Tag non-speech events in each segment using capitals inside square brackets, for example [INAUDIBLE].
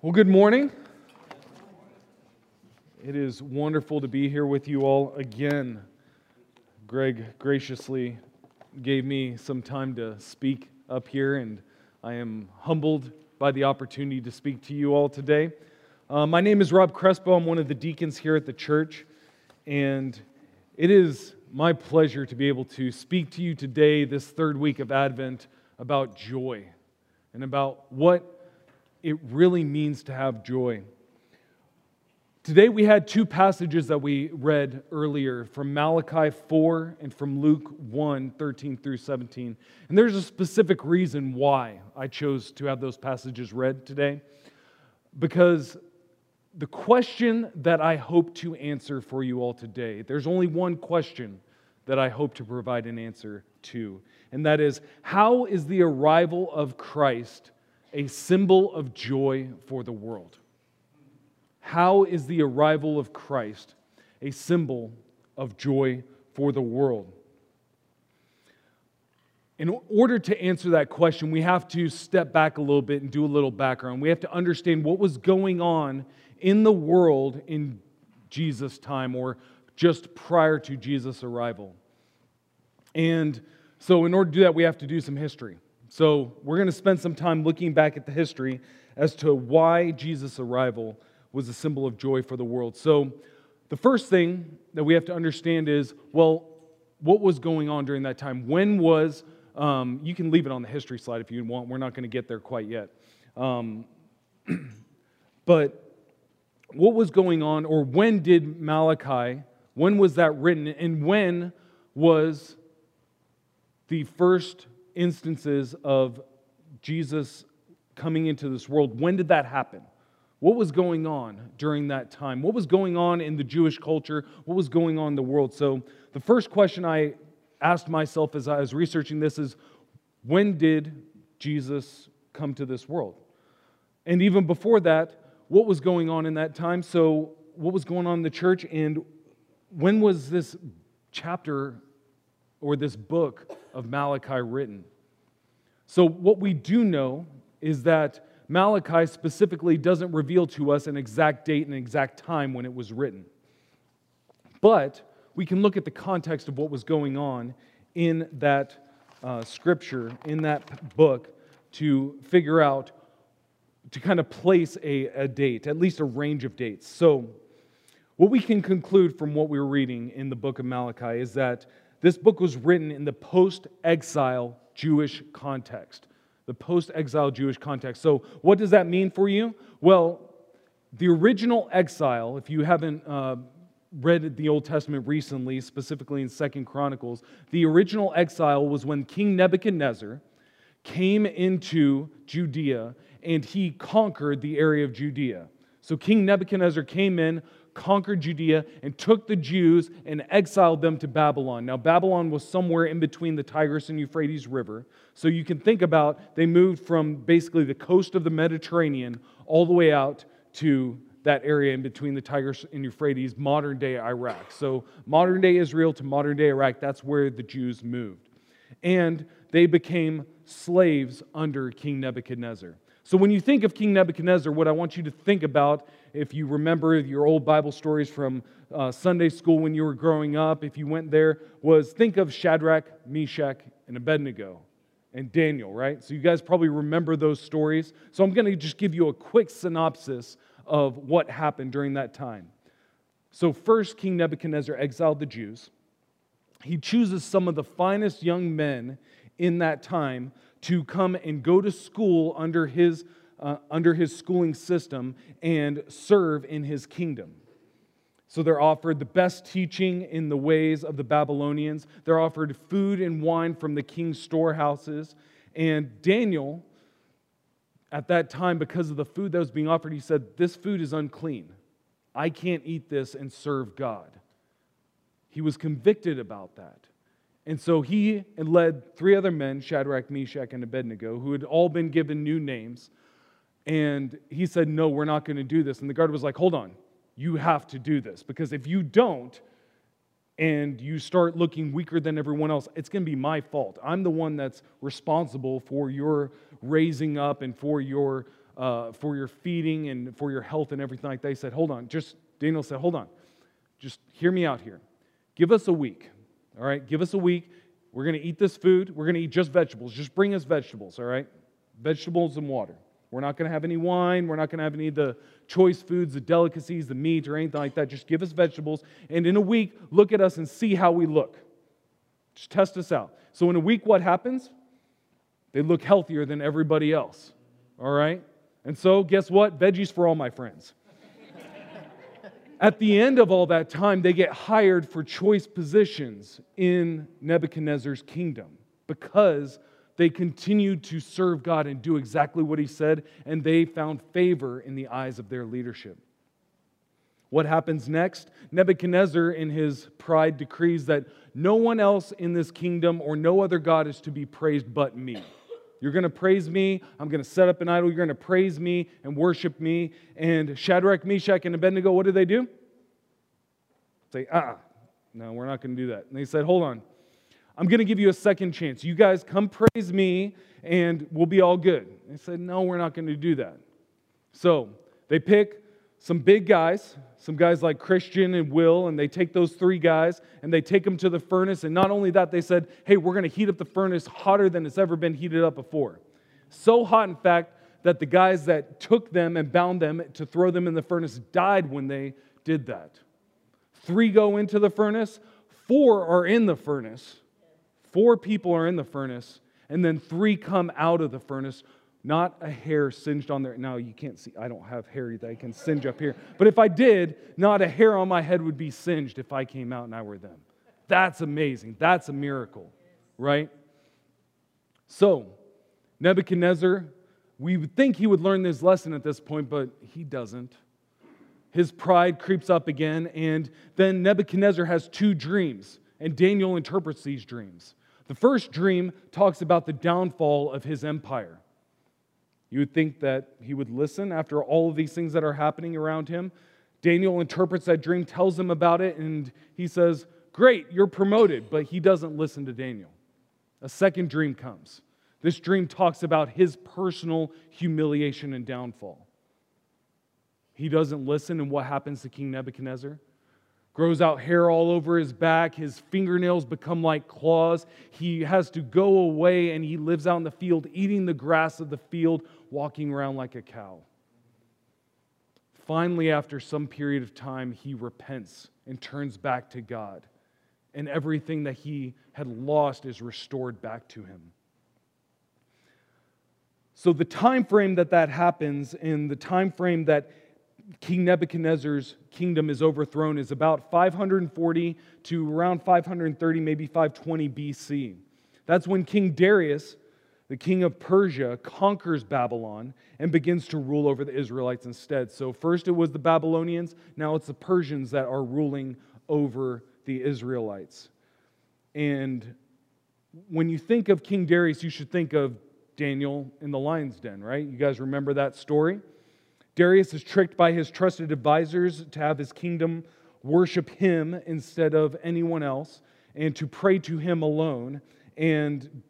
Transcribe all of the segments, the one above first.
Well, good morning. It is wonderful to be here with you all again. Greg graciously gave me some time to speak up here, and I am humbled by the opportunity to speak to you all today. Uh, my name is Rob Crespo. I'm one of the deacons here at the church, and it is my pleasure to be able to speak to you today, this third week of Advent, about joy and about what it really means to have joy. Today we had two passages that we read earlier from Malachi 4 and from Luke 1 13 through 17. And there's a specific reason why I chose to have those passages read today. Because the question that I hope to answer for you all today, there's only one question that I hope to provide an answer to. And that is how is the arrival of Christ a symbol of joy for the world? How is the arrival of Christ a symbol of joy for the world? In order to answer that question, we have to step back a little bit and do a little background. We have to understand what was going on in the world in Jesus' time or just prior to Jesus' arrival. And so, in order to do that, we have to do some history. So, we're going to spend some time looking back at the history as to why Jesus' arrival was a symbol of joy for the world. So, the first thing that we have to understand is well, what was going on during that time? When was, um, you can leave it on the history slide if you want, we're not going to get there quite yet. Um, [CLEARS THROAT] but what was going on, or when did Malachi, when was that written, and when was the first instances of Jesus coming into this world. When did that happen? What was going on during that time? What was going on in the Jewish culture? What was going on in the world? So, the first question I asked myself as I was researching this is when did Jesus come to this world? And even before that, what was going on in that time? So, what was going on in the church? And when was this chapter or this book of Malachi written. So, what we do know is that Malachi specifically doesn't reveal to us an exact date and exact time when it was written. But we can look at the context of what was going on in that uh, scripture, in that book, to figure out, to kind of place a, a date, at least a range of dates. So, what we can conclude from what we we're reading in the book of Malachi is that this book was written in the post exile Jewish context. The post exile Jewish context. So, what does that mean for you? Well, the original exile, if you haven't uh, read the Old Testament recently, specifically in Second Chronicles, the original exile was when King Nebuchadnezzar came into Judea and he conquered the area of Judea. So King Nebuchadnezzar came in, conquered Judea and took the Jews and exiled them to Babylon. Now, Babylon was somewhere in between the Tigris and Euphrates River. So you can think about they moved from basically the coast of the Mediterranean all the way out to that area in between the Tigris and Euphrates, modern day Iraq. So, modern day Israel to modern day Iraq, that's where the Jews moved. And they became slaves under King Nebuchadnezzar. So, when you think of King Nebuchadnezzar, what I want you to think about if you remember your old Bible stories from uh, Sunday school when you were growing up, if you went there, was think of Shadrach, Meshach, and Abednego and Daniel, right? So you guys probably remember those stories. So I'm going to just give you a quick synopsis of what happened during that time. So, first, King Nebuchadnezzar exiled the Jews. He chooses some of the finest young men in that time to come and go to school under his uh, under his schooling system and serve in his kingdom. So they're offered the best teaching in the ways of the Babylonians. They're offered food and wine from the king's storehouses. And Daniel, at that time, because of the food that was being offered, he said, This food is unclean. I can't eat this and serve God. He was convicted about that. And so he led three other men, Shadrach, Meshach, and Abednego, who had all been given new names. And he said, No, we're not going to do this. And the guard was like, Hold on, you have to do this. Because if you don't, and you start looking weaker than everyone else, it's going to be my fault. I'm the one that's responsible for your raising up and for your uh, for your feeding and for your health and everything like that. He said, Hold on. Just, Daniel said, Hold on. Just hear me out here. Give us a week. All right? Give us a week. We're going to eat this food. We're going to eat just vegetables. Just bring us vegetables, all right? Vegetables and water. We're not going to have any wine. We're not going to have any of the choice foods, the delicacies, the meat, or anything like that. Just give us vegetables. And in a week, look at us and see how we look. Just test us out. So in a week, what happens? They look healthier than everybody else. All right? And so, guess what? Veggies for all my friends. At the end of all that time, they get hired for choice positions in Nebuchadnezzar's kingdom because they continued to serve God and do exactly what he said, and they found favor in the eyes of their leadership. What happens next? Nebuchadnezzar, in his pride, decrees that no one else in this kingdom or no other God is to be praised but me. You're going to praise me. I'm going to set up an idol. You're going to praise me and worship me. And Shadrach, Meshach, and Abednego, what do they do? Say, uh-uh. no, we're not going to do that. And they said, hold on. I'm going to give you a second chance. You guys come praise me and we'll be all good. They said, no, we're not going to do that. So they pick some big guys, some guys like Christian and Will, and they take those three guys and they take them to the furnace. And not only that, they said, hey, we're going to heat up the furnace hotter than it's ever been heated up before. So hot, in fact, that the guys that took them and bound them to throw them in the furnace died when they did that. Three go into the furnace, four are in the furnace, four people are in the furnace, and then three come out of the furnace not a hair singed on there. Now you can't see, I don't have hair that I can singe up here. But if I did, not a hair on my head would be singed if I came out and I were them. That's amazing. That's a miracle, right? So, Nebuchadnezzar, we would think he would learn this lesson at this point, but he doesn't. His pride creeps up again, and then Nebuchadnezzar has two dreams, and Daniel interprets these dreams. The first dream talks about the downfall of his empire. You would think that he would listen after all of these things that are happening around him. Daniel interprets that dream, tells him about it, and he says, Great, you're promoted. But he doesn't listen to Daniel. A second dream comes. This dream talks about his personal humiliation and downfall. He doesn't listen, and what happens to King Nebuchadnezzar? Grows out hair all over his back. His fingernails become like claws. He has to go away and he lives out in the field, eating the grass of the field, walking around like a cow. Finally, after some period of time, he repents and turns back to God. And everything that he had lost is restored back to him. So the time frame that that happens and the time frame that King Nebuchadnezzar's kingdom is overthrown is about 540 to around 530, maybe 520 BC. That's when King Darius, the king of Persia, conquers Babylon and begins to rule over the Israelites instead. So, first it was the Babylonians, now it's the Persians that are ruling over the Israelites. And when you think of King Darius, you should think of Daniel in the lion's den, right? You guys remember that story? Darius is tricked by his trusted advisors to have his kingdom worship him instead of anyone else and to pray to him alone. And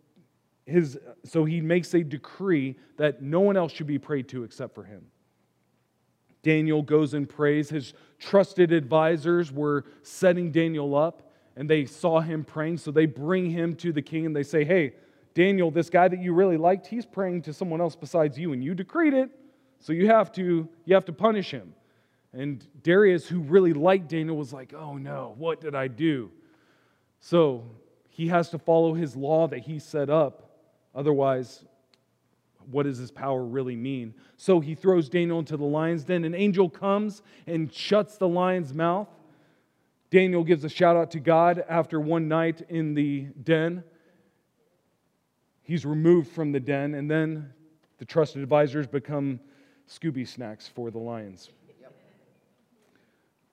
his, so he makes a decree that no one else should be prayed to except for him. Daniel goes and prays. His trusted advisors were setting Daniel up and they saw him praying. So they bring him to the king and they say, Hey, Daniel, this guy that you really liked, he's praying to someone else besides you, and you decreed it. So you have to you have to punish him. And Darius, who really liked Daniel, was like, "Oh no, what did I do?" So he has to follow his law that he set up. Otherwise, what does his power really mean? So he throws Daniel into the lion's den. An angel comes and shuts the lion's mouth. Daniel gives a shout out to God after one night in the den. He's removed from the den, and then the trusted advisors become Scooby snacks for the lions.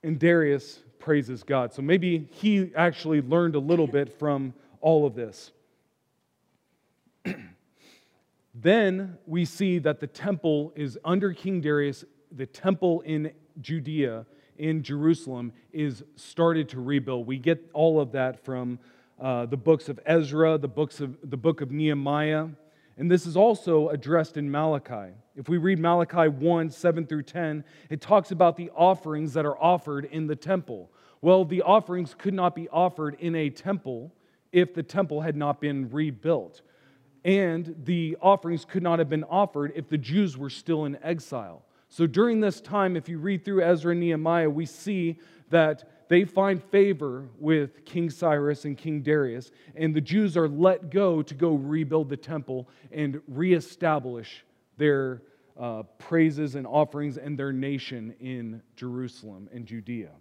And Darius praises God. So maybe he actually learned a little bit from all of this. [CLEARS THROAT] then we see that the temple is under King Darius, the temple in Judea, in Jerusalem, is started to rebuild. We get all of that from uh, the books of Ezra, the books of the book of Nehemiah, And this is also addressed in Malachi. If we read Malachi 1 7 through 10, it talks about the offerings that are offered in the temple. Well, the offerings could not be offered in a temple if the temple had not been rebuilt. And the offerings could not have been offered if the Jews were still in exile. So during this time, if you read through Ezra and Nehemiah, we see that they find favor with King Cyrus and King Darius, and the Jews are let go to go rebuild the temple and reestablish their uh, praises and offerings and their nation in Jerusalem and Judea.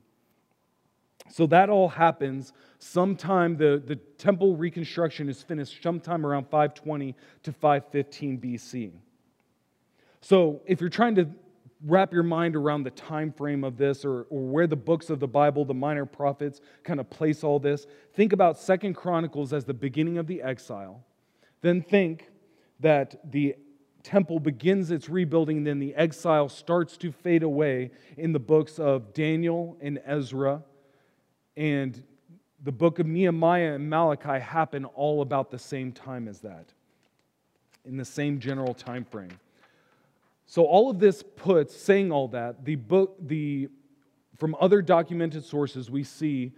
So that all happens sometime, the, the temple reconstruction is finished sometime around 520 to 515 BC. So if you're trying to wrap your mind around the time frame of this or, or where the books of the bible the minor prophets kind of place all this. Think about second chronicles as the beginning of the exile. Then think that the temple begins its rebuilding then the exile starts to fade away in the books of daniel and ezra. And the book of nehemiah and malachi happen all about the same time as that in the same general time frame so all of this puts, saying all that, the book, the from other documented sources, we see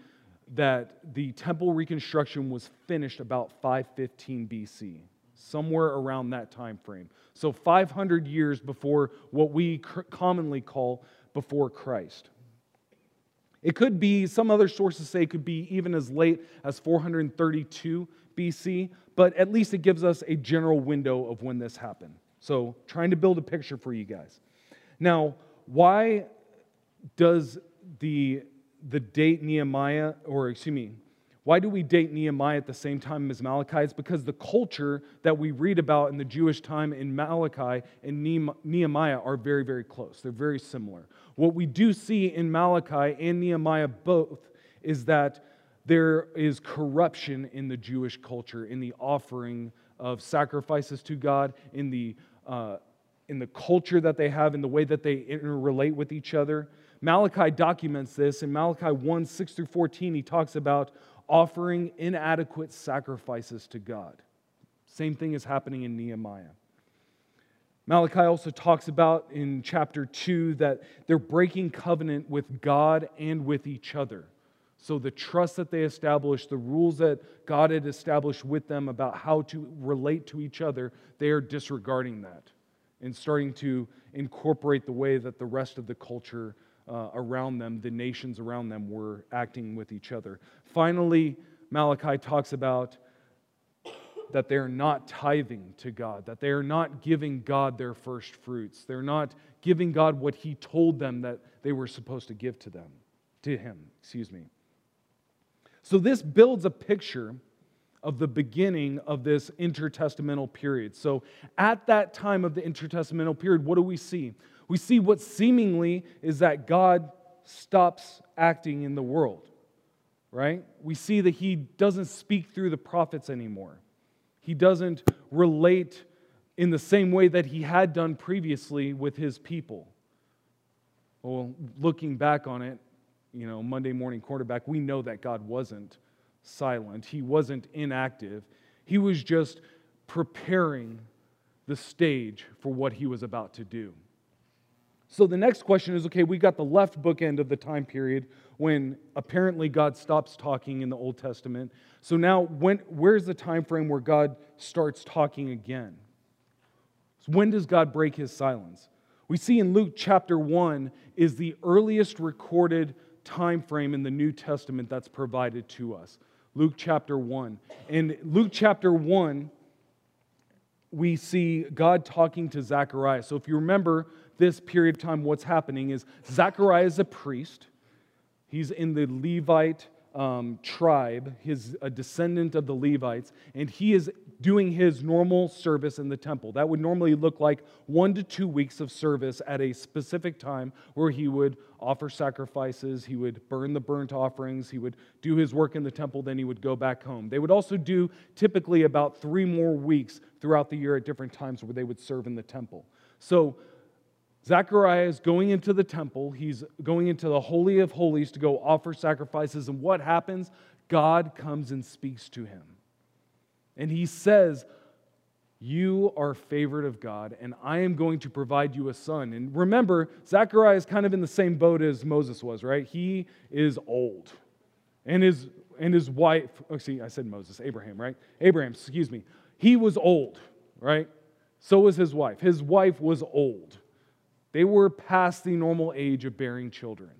that the temple reconstruction was finished about 515 BC, somewhere around that time frame. So 500 years before what we commonly call before Christ. It could be, some other sources say it could be even as late as 432 BC, but at least it gives us a general window of when this happened. So, trying to build a picture for you guys. Now, why does the, the date Nehemiah, or excuse me, why do we date Nehemiah at the same time as Malachi? It's because the culture that we read about in the Jewish time in Malachi and Nehemiah are very, very close. They're very similar. What we do see in Malachi and Nehemiah both is that there is corruption in the Jewish culture, in the offering of sacrifices to God, in the uh, in the culture that they have, in the way that they interrelate with each other. Malachi documents this. In Malachi 1 6 through 14, he talks about offering inadequate sacrifices to God. Same thing is happening in Nehemiah. Malachi also talks about in chapter 2 that they're breaking covenant with God and with each other. So, the trust that they established, the rules that God had established with them about how to relate to each other, they are disregarding that and starting to incorporate the way that the rest of the culture uh, around them, the nations around them, were acting with each other. Finally, Malachi talks about that they're not tithing to God, that they are not giving God their first fruits. They're not giving God what He told them that they were supposed to give to them, to Him, excuse me. So, this builds a picture of the beginning of this intertestamental period. So, at that time of the intertestamental period, what do we see? We see what seemingly is that God stops acting in the world, right? We see that he doesn't speak through the prophets anymore. He doesn't relate in the same way that he had done previously with his people. Well, looking back on it, you know, Monday morning quarterback, we know that God wasn't silent. He wasn't inactive. He was just preparing the stage for what he was about to do. So the next question is okay, we got the left bookend of the time period when apparently God stops talking in the Old Testament. So now when where's the time frame where God starts talking again? So when does God break his silence? We see in Luke chapter 1 is the earliest recorded time frame in the New Testament that's provided to us. Luke chapter 1. In Luke chapter 1, we see God talking to Zechariah. So if you remember this period of time, what's happening is Zechariah is a priest. He's in the Levite um, tribe, he's a descendant of the Levites, and he is doing his normal service in the temple. That would normally look like one to two weeks of service at a specific time where he would offer sacrifices, he would burn the burnt offerings, he would do his work in the temple, then he would go back home. They would also do typically about three more weeks throughout the year at different times where they would serve in the temple. So, Zechariah is going into the temple. He's going into the Holy of Holies to go offer sacrifices. And what happens? God comes and speaks to him. And he says, You are favored of God, and I am going to provide you a son. And remember, Zechariah is kind of in the same boat as Moses was, right? He is old. And his, and his wife, oh, see, I said Moses, Abraham, right? Abraham, excuse me. He was old, right? So was his wife. His wife was old. They were past the normal age of bearing children.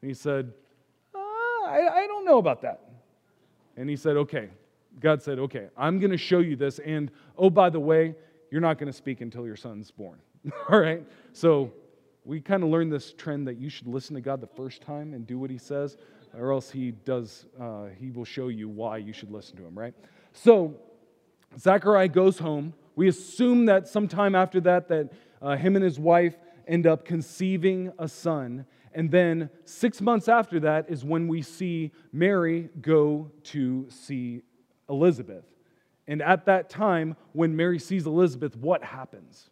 And he said, uh, I, I don't know about that. And he said, Okay. God said, Okay, I'm going to show you this. And oh, by the way, you're not going to speak until your son's born. [LAUGHS] All right? So we kind of learned this trend that you should listen to God the first time and do what he says, or else he does, uh, he will show you why you should listen to him, right? So Zechariah goes home. We assume that sometime after that, that uh, him and his wife end up conceiving a son. And then six months after that is when we see Mary go to see Elizabeth. And at that time, when Mary sees Elizabeth, what happens?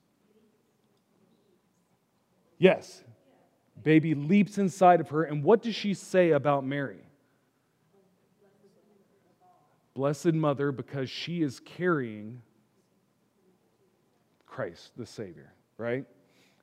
Yes, baby leaps inside of her. And what does she say about Mary? Blessed Mother, because she is carrying Christ, the Savior, right?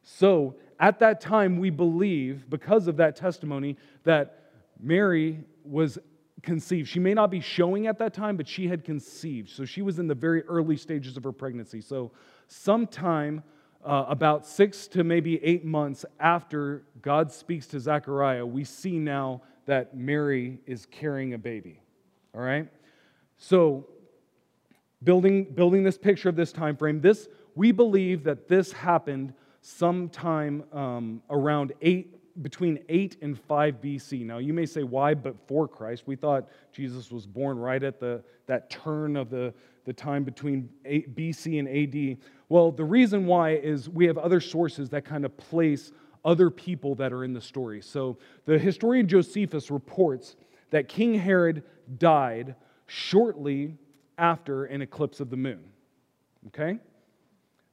So at that time, we believe, because of that testimony, that Mary was conceived. She may not be showing at that time, but she had conceived. So she was in the very early stages of her pregnancy. So, sometime uh, about six to maybe eight months after God speaks to Zechariah, we see now that Mary is carrying a baby. All right? So, building, building this picture of this time frame, this, we believe that this happened sometime um, around eight between 8 and 5 BC. Now, you may say, why before Christ? We thought Jesus was born right at the, that turn of the, the time between BC and AD. Well, the reason why is we have other sources that kind of place other people that are in the story. So, the historian Josephus reports that King Herod died shortly after an eclipse of the moon. Okay?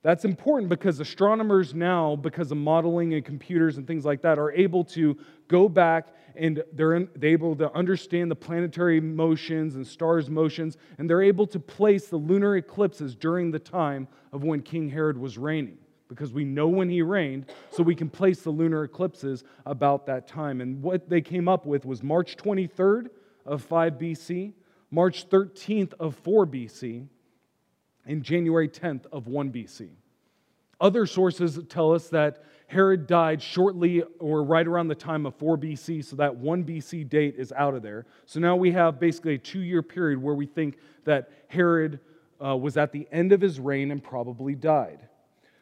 That's important because astronomers now, because of modeling and computers and things like that, are able to go back and they're, able to understand the planetary motions and stars' motions, and they're able to place the lunar eclipses during the time of when King Herod was reigning. Because we know when he reigned, so we can place the lunar eclipses about that time. And what they came up with was March 23rd of 5 BC, March 13th of 4 BC, in January 10th of 1 BC. Other sources tell us that Herod died shortly or right around the time of 4 BC, so that 1 BC date is out of there. So now we have basically a two year period where we think that Herod uh, was at the end of his reign and probably died.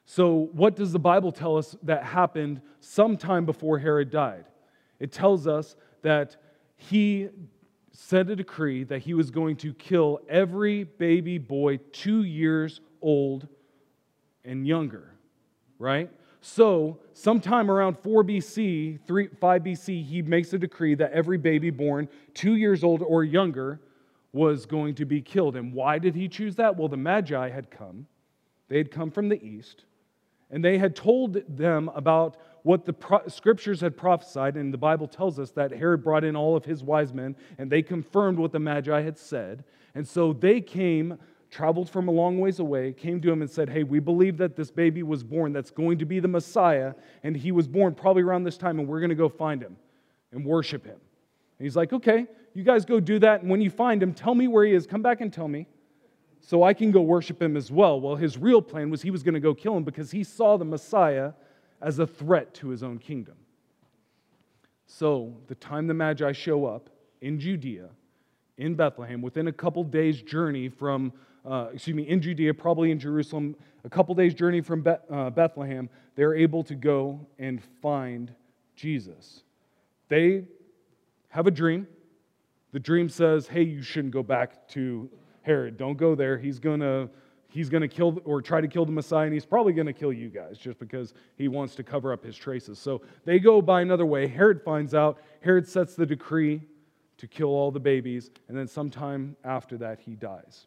So, what does the Bible tell us that happened sometime before Herod died? It tells us that he set a decree that he was going to kill every baby boy two years old and younger, right? So, sometime around 4 BC, 3, 5 BC, he makes a decree that every baby born two years old or younger was going to be killed. And why did he choose that? Well, the Magi had come, they had come from the east, and they had told them about what the pro- scriptures had prophesied, and the Bible tells us that Herod brought in all of his wise men, and they confirmed what the Magi had said. And so they came, traveled from a long ways away, came to him and said, Hey, we believe that this baby was born, that's going to be the Messiah, and he was born probably around this time, and we're going to go find him and worship him. And he's like, Okay, you guys go do that, and when you find him, tell me where he is. Come back and tell me so I can go worship him as well. Well, his real plan was he was going to go kill him because he saw the Messiah as a threat to his own kingdom. So, the time the Magi show up in Judea, in Bethlehem, within a couple days' journey from, uh, excuse me, in Judea, probably in Jerusalem, a couple days' journey from Be- uh, Bethlehem, they're able to go and find Jesus. They have a dream. The dream says, hey, you shouldn't go back to Herod. Don't go there. He's going to he's going to kill or try to kill the Messiah, and he's probably going to kill you guys just because he wants to cover up his traces. So they go by another way. Herod finds out. Herod sets the decree to kill all the babies, and then sometime after that, he dies.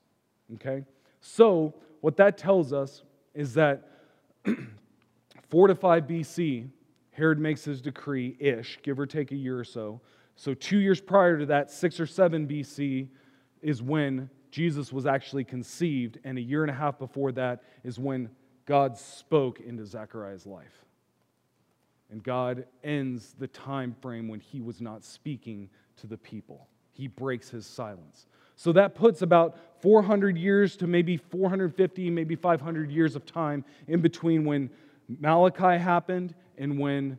Okay? So what that tells us is that [CLEARS THROAT] 4 to 5 BC, Herod makes his decree ish, give or take a year or so. So two years prior to that, 6 or 7 BC, is when Jesus was actually conceived, and a year and a half before that is when God spoke into Zechariah's life. And God ends the time frame when he was not speaking to the people. He breaks his silence. So that puts about 400 years to maybe 450, maybe 500 years of time in between when Malachi happened and when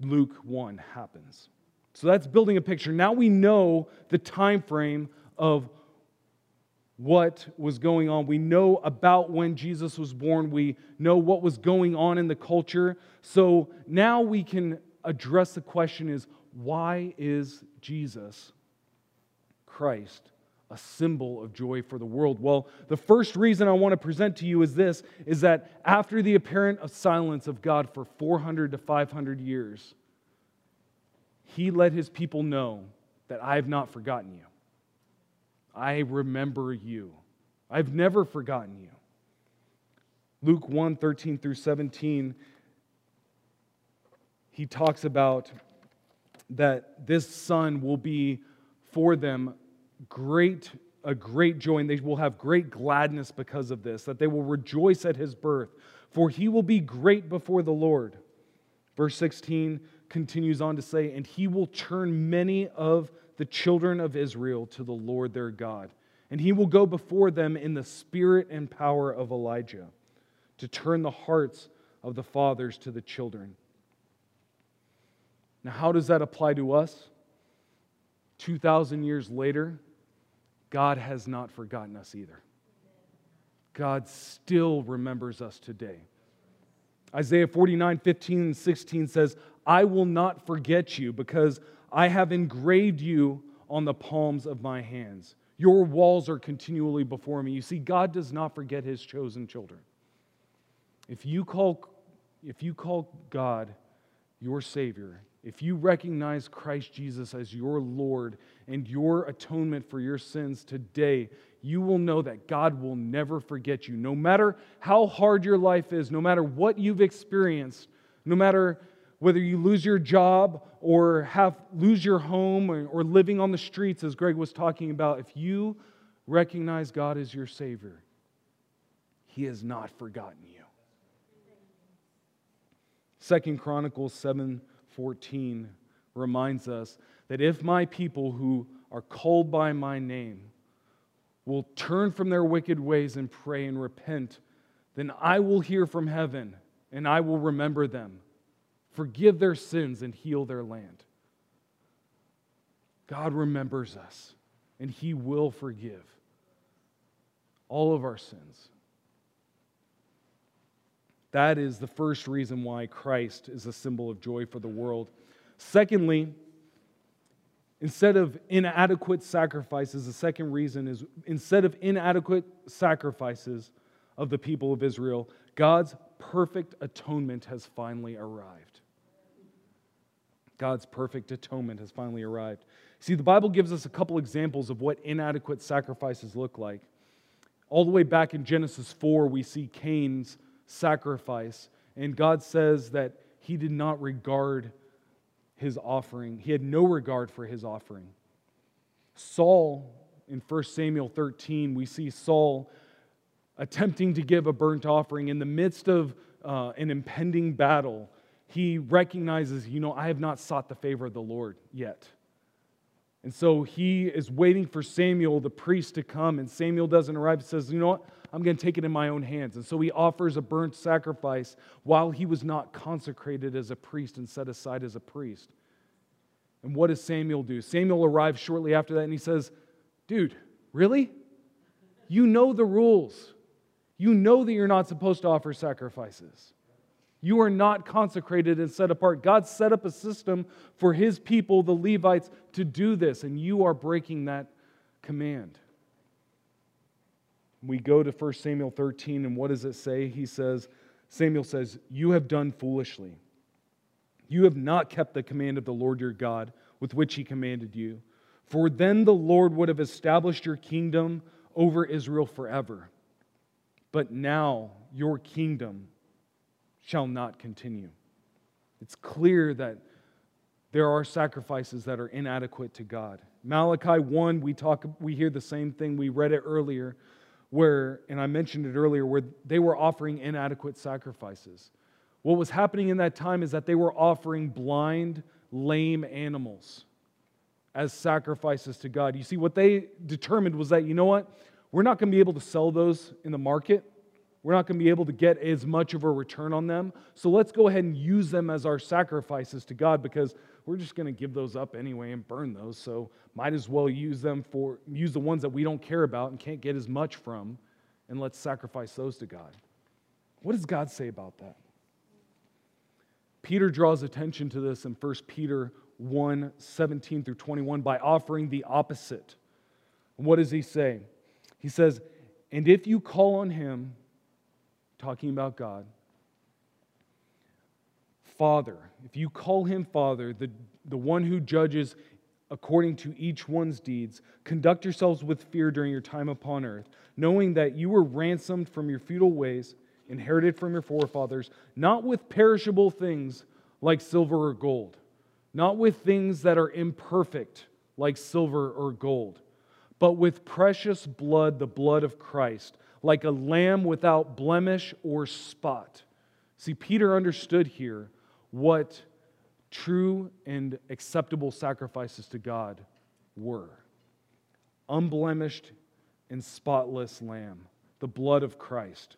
Luke 1 happens. So that's building a picture. Now we know the time frame of what was going on. We know about when Jesus was born. We know what was going on in the culture. So now we can address the question is why is Jesus Christ a symbol of joy for the world? Well, the first reason I want to present to you is this is that after the apparent silence of God for 400 to 500 years, he let his people know that I have not forgotten you. I remember you. I've never forgotten you. Luke 1 13 through 17, he talks about that this son will be for them great a great joy and they will have great gladness because of this that they will rejoice at his birth for he will be great before the lord verse 16 continues on to say and he will turn many of the children of Israel to the Lord their God. And he will go before them in the spirit and power of Elijah to turn the hearts of the fathers to the children. Now, how does that apply to us? 2,000 years later, God has not forgotten us either. God still remembers us today. Isaiah 49, 15, and 16 says, I will not forget you because I have engraved you on the palms of my hands. Your walls are continually before me. You see, God does not forget his chosen children. If you call, if you call God your Savior, if you recognize Christ Jesus as your Lord and your atonement for your sins today, you will know that God will never forget you. No matter how hard your life is, no matter what you've experienced, no matter whether you lose your job or have lose your home or, or living on the streets as greg was talking about if you recognize god as your savior he has not forgotten you. Second chronicles 7.14 reminds us that if my people who are called by my name will turn from their wicked ways and pray and repent then i will hear from heaven and i will remember them forgive their sins, and heal their land. God remembers us, and He will forgive all of our sins. That is the first reason why Christ is a symbol of joy for the world. Secondly, instead of inadequate sacrifices, the second reason is instead of inadequate sacrifices of the people of Israel, God's perfect atonement has finally arrived. God's perfect atonement has finally arrived. See, the Bible gives us a couple examples of what inadequate sacrifices look like. All the way back in Genesis 4, we see Cain's sacrifice, and God says that he did not regard his offering, he had no regard for his offering. Saul, in 1 Samuel 13, we see Saul attempting to give a burnt offering in the midst of uh, an impending battle he recognizes, you know, I have not sought the favor of the Lord yet. And so he is waiting for Samuel, the priest, to come, and Samuel doesn't arrive. He says, You know what? I'm going to take it in my own hands. And so he offers a burnt sacrifice while he was not consecrated as a priest and set aside as a priest. And what does Samuel do? Samuel arrives shortly after that and he says, Dude, really? You know the rules. You know that you're not supposed to offer sacrifices. You are not consecrated and set apart. God set up a system for his people, the Levites, to do this, and you are breaking that command. We go to 1 Samuel 13, and what does it say? He says, Samuel says, You have done foolishly. You have not kept the command of the Lord your God with which he commanded you. For then the Lord would have established your kingdom over Israel forever. But now your kingdom shall not continue. It's clear that there are sacrifices that are inadequate to God. Malachi 1, we talk we hear the same thing. We read it earlier where and I mentioned it earlier where they were offering inadequate sacrifices. What was happening in that time is that they were offering blind, lame animals as sacrifices to God. You see what they determined was that you know what? We're not going to be able to sell those in the market. We're not going to be able to get as much of a return on them. So let's go ahead and use them as our sacrifices to God because we're just going to give those up anyway and burn those. So might as well use them for use the ones that we don't care about and can't get as much from and let's sacrifice those to God. What does God say about that? Peter draws attention to this in 1 Peter 1 17 through 21 by offering the opposite. What does he say? He says, And if you call on him, talking about God, Father, if you call him Father, the, the one who judges according to each one's deeds, conduct yourselves with fear during your time upon earth, knowing that you were ransomed from your futile ways, inherited from your forefathers, not with perishable things like silver or gold, not with things that are imperfect like silver or gold, but with precious blood, the blood of Christ, like a lamb without blemish or spot. See, Peter understood here what true and acceptable sacrifices to God were unblemished and spotless lamb, the blood of Christ.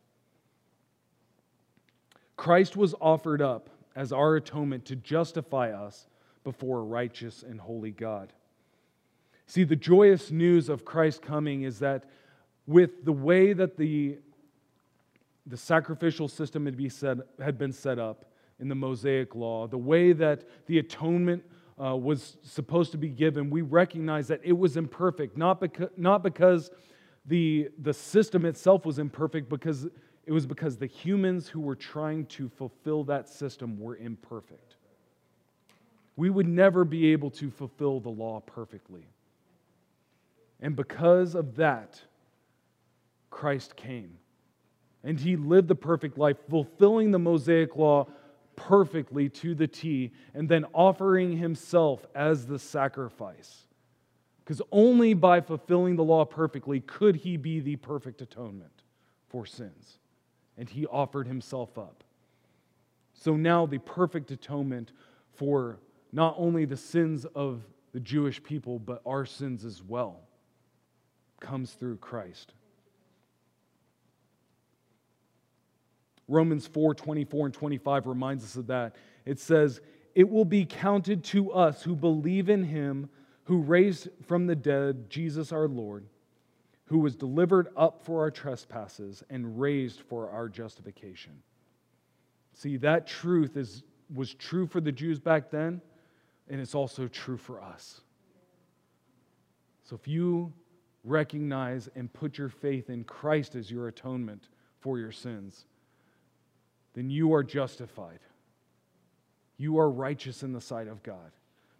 Christ was offered up as our atonement to justify us before a righteous and holy God. See, the joyous news of Christ coming is that with the way that the, the sacrificial system had, be set, had been set up, in the Mosaic law, the way that the atonement uh, was supposed to be given, we recognize that it was imperfect, not, beca- not because the, the system itself was imperfect, because it was because the humans who were trying to fulfill that system were imperfect. We would never be able to fulfill the law perfectly. And because of that, Christ came. And he lived the perfect life, fulfilling the Mosaic law perfectly to the T and then offering himself as the sacrifice. Because only by fulfilling the law perfectly could he be the perfect atonement for sins. And he offered himself up. So now the perfect atonement for not only the sins of the Jewish people, but our sins as well comes through Christ. Romans 4 24 and 25 reminds us of that. It says, It will be counted to us who believe in him who raised from the dead Jesus our Lord, who was delivered up for our trespasses and raised for our justification. See, that truth is, was true for the Jews back then, and it's also true for us. So if you recognize and put your faith in Christ as your atonement for your sins, then you are justified. You are righteous in the sight of God.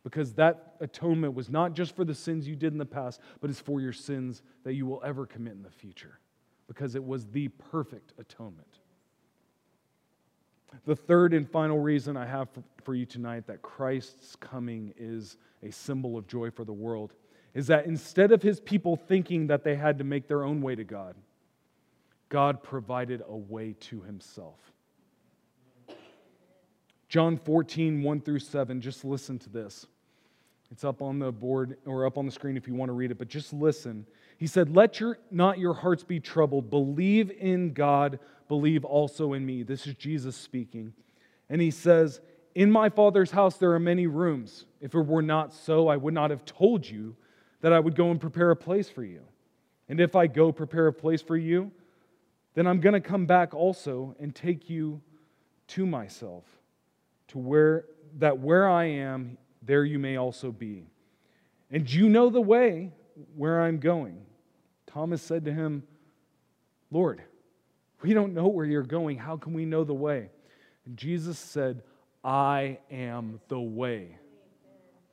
Because that atonement was not just for the sins you did in the past, but it's for your sins that you will ever commit in the future. Because it was the perfect atonement. The third and final reason I have for you tonight that Christ's coming is a symbol of joy for the world is that instead of his people thinking that they had to make their own way to God, God provided a way to himself. John 14, 1 through 7. Just listen to this. It's up on the board or up on the screen if you want to read it, but just listen. He said, Let your, not your hearts be troubled. Believe in God, believe also in me. This is Jesus speaking. And he says, In my Father's house there are many rooms. If it were not so, I would not have told you that I would go and prepare a place for you. And if I go prepare a place for you, then I'm going to come back also and take you to myself to where that where I am, there you may also be. And you know the way where I'm going. Thomas said to him, Lord, we don't know where you're going. How can we know the way? And Jesus said, I am the way.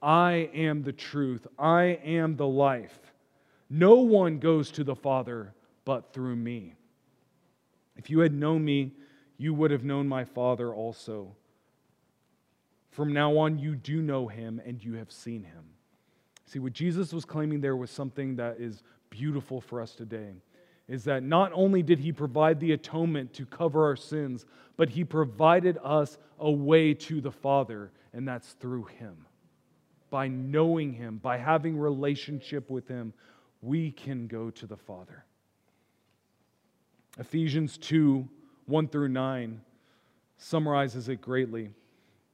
I am the truth. I am the life. No one goes to the Father but through me. If you had known me, you would have known my Father also. From now on, you do know him and you have seen him. See, what Jesus was claiming there was something that is beautiful for us today. Is that not only did he provide the atonement to cover our sins, but he provided us a way to the Father, and that's through him. By knowing him, by having relationship with him, we can go to the Father. Ephesians 2 1 through 9 summarizes it greatly.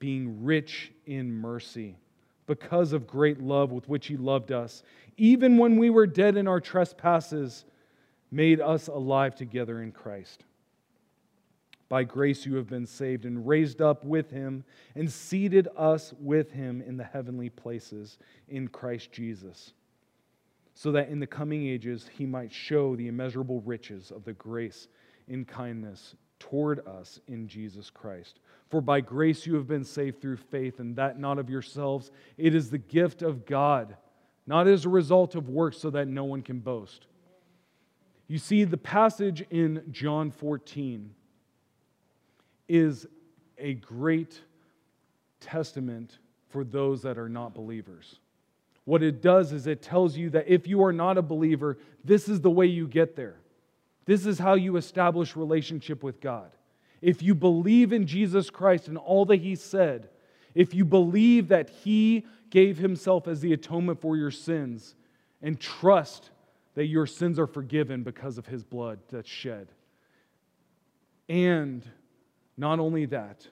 being rich in mercy, because of great love with which He loved us, even when we were dead in our trespasses, made us alive together in Christ. By grace you have been saved and raised up with Him and seated us with Him in the heavenly places in Christ Jesus, so that in the coming ages He might show the immeasurable riches of the grace in kindness toward us in Jesus Christ. For by grace you have been saved through faith, and that not of yourselves. It is the gift of God, not as a result of works, so that no one can boast. You see, the passage in John 14 is a great testament for those that are not believers. What it does is it tells you that if you are not a believer, this is the way you get there. This is how you establish relationship with God. If you believe in Jesus Christ and all that he said, if you believe that he gave himself as the atonement for your sins and trust that your sins are forgiven because of his blood that's shed. And not only that,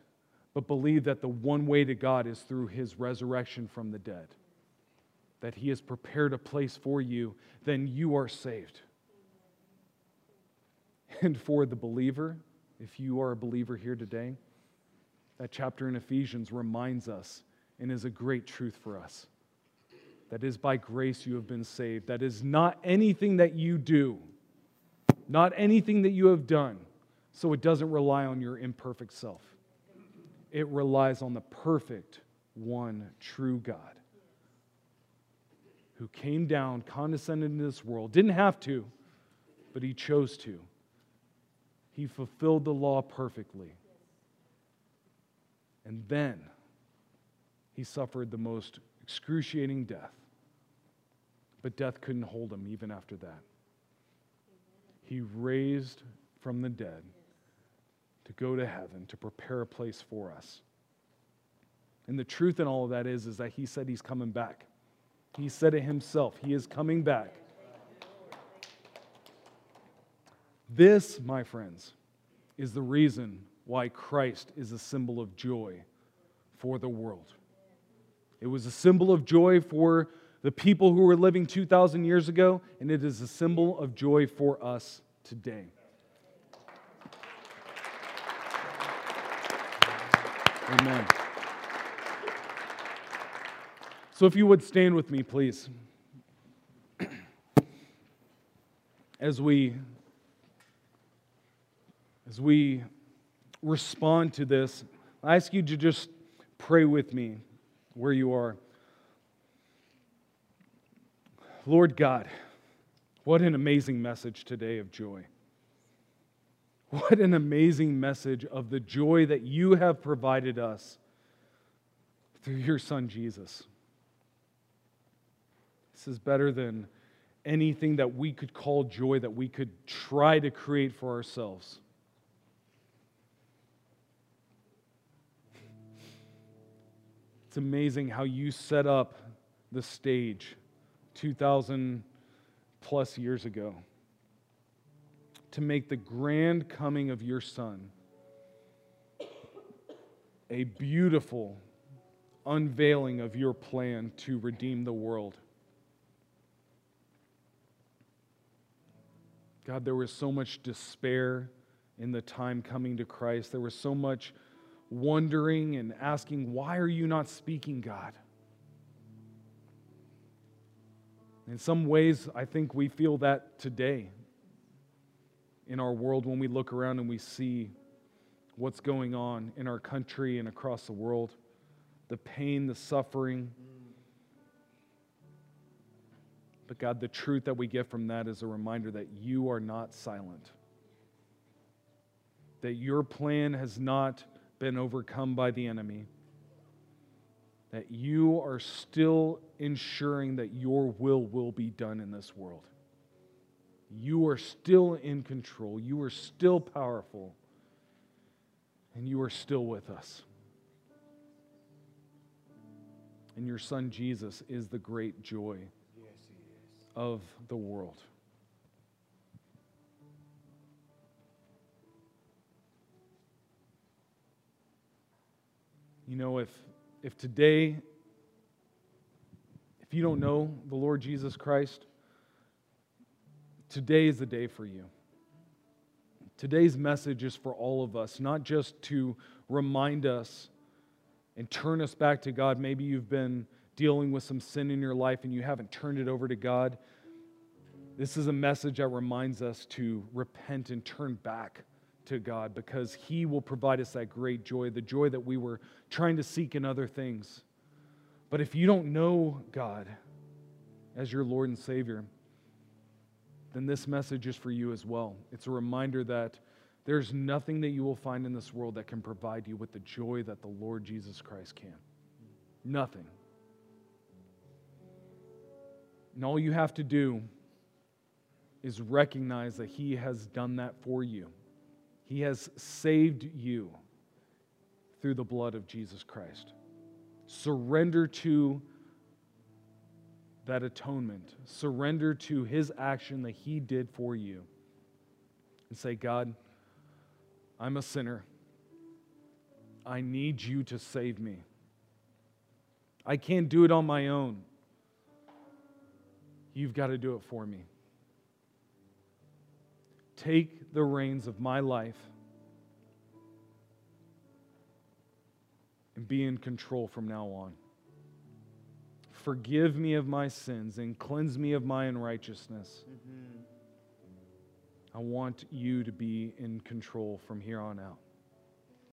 but believe that the one way to God is through his resurrection from the dead, that he has prepared a place for you, then you are saved. And for the believer, if you are a believer here today, that chapter in Ephesians reminds us and is a great truth for us. That is by grace you have been saved. That is not anything that you do, not anything that you have done. So it doesn't rely on your imperfect self, it relies on the perfect one true God who came down, condescended into this world, didn't have to, but he chose to he fulfilled the law perfectly. And then he suffered the most excruciating death. But death couldn't hold him even after that. He raised from the dead to go to heaven to prepare a place for us. And the truth in all of that is, is that he said he's coming back. He said it himself. He is coming back. This, my friends, is the reason why Christ is a symbol of joy for the world. It was a symbol of joy for the people who were living 2,000 years ago, and it is a symbol of joy for us today. Amen. So, if you would stand with me, please, [CLEARS THROAT] as we as we respond to this, I ask you to just pray with me where you are. Lord God, what an amazing message today of joy. What an amazing message of the joy that you have provided us through your Son Jesus. This is better than anything that we could call joy that we could try to create for ourselves. It's amazing how you set up the stage 2,000 plus years ago to make the grand coming of your Son a beautiful unveiling of your plan to redeem the world. God, there was so much despair in the time coming to Christ. There was so much wondering and asking, Why are you not speaking, God? In some ways, I think we feel that today in our world when we look around and we see what's going on in our country and across the world the pain, the suffering. But God, the truth that we get from that is a reminder that you are not silent, that your plan has not been overcome by the enemy, that you are still ensuring that your will will be done in this world. You are still in control, you are still powerful, and you are still with us. And your son Jesus is the great joy of the world. You know, if, if today, if you don't know the Lord Jesus Christ, today is the day for you. Today's message is for all of us, not just to remind us and turn us back to God. Maybe you've been dealing with some sin in your life and you haven't turned it over to God. This is a message that reminds us to repent and turn back to God because He will provide us that great joy, the joy that we were trying to seek in other things. But if you don't know God as your Lord and Savior, then this message is for you as well. It's a reminder that there's nothing that you will find in this world that can provide you with the joy that the Lord Jesus Christ can. Nothing. And all you have to do is recognize that He has done that for you. He has saved you through the blood of Jesus Christ. Surrender to that atonement, surrender to His action that He did for you, and say, God, I'm a sinner. I need you to save me. I can't do it on my own. You've got to do it for me. Take the reins of my life and be in control from now on. Forgive me of my sins and cleanse me of my unrighteousness. Mm-hmm. I want you to be in control from here on out.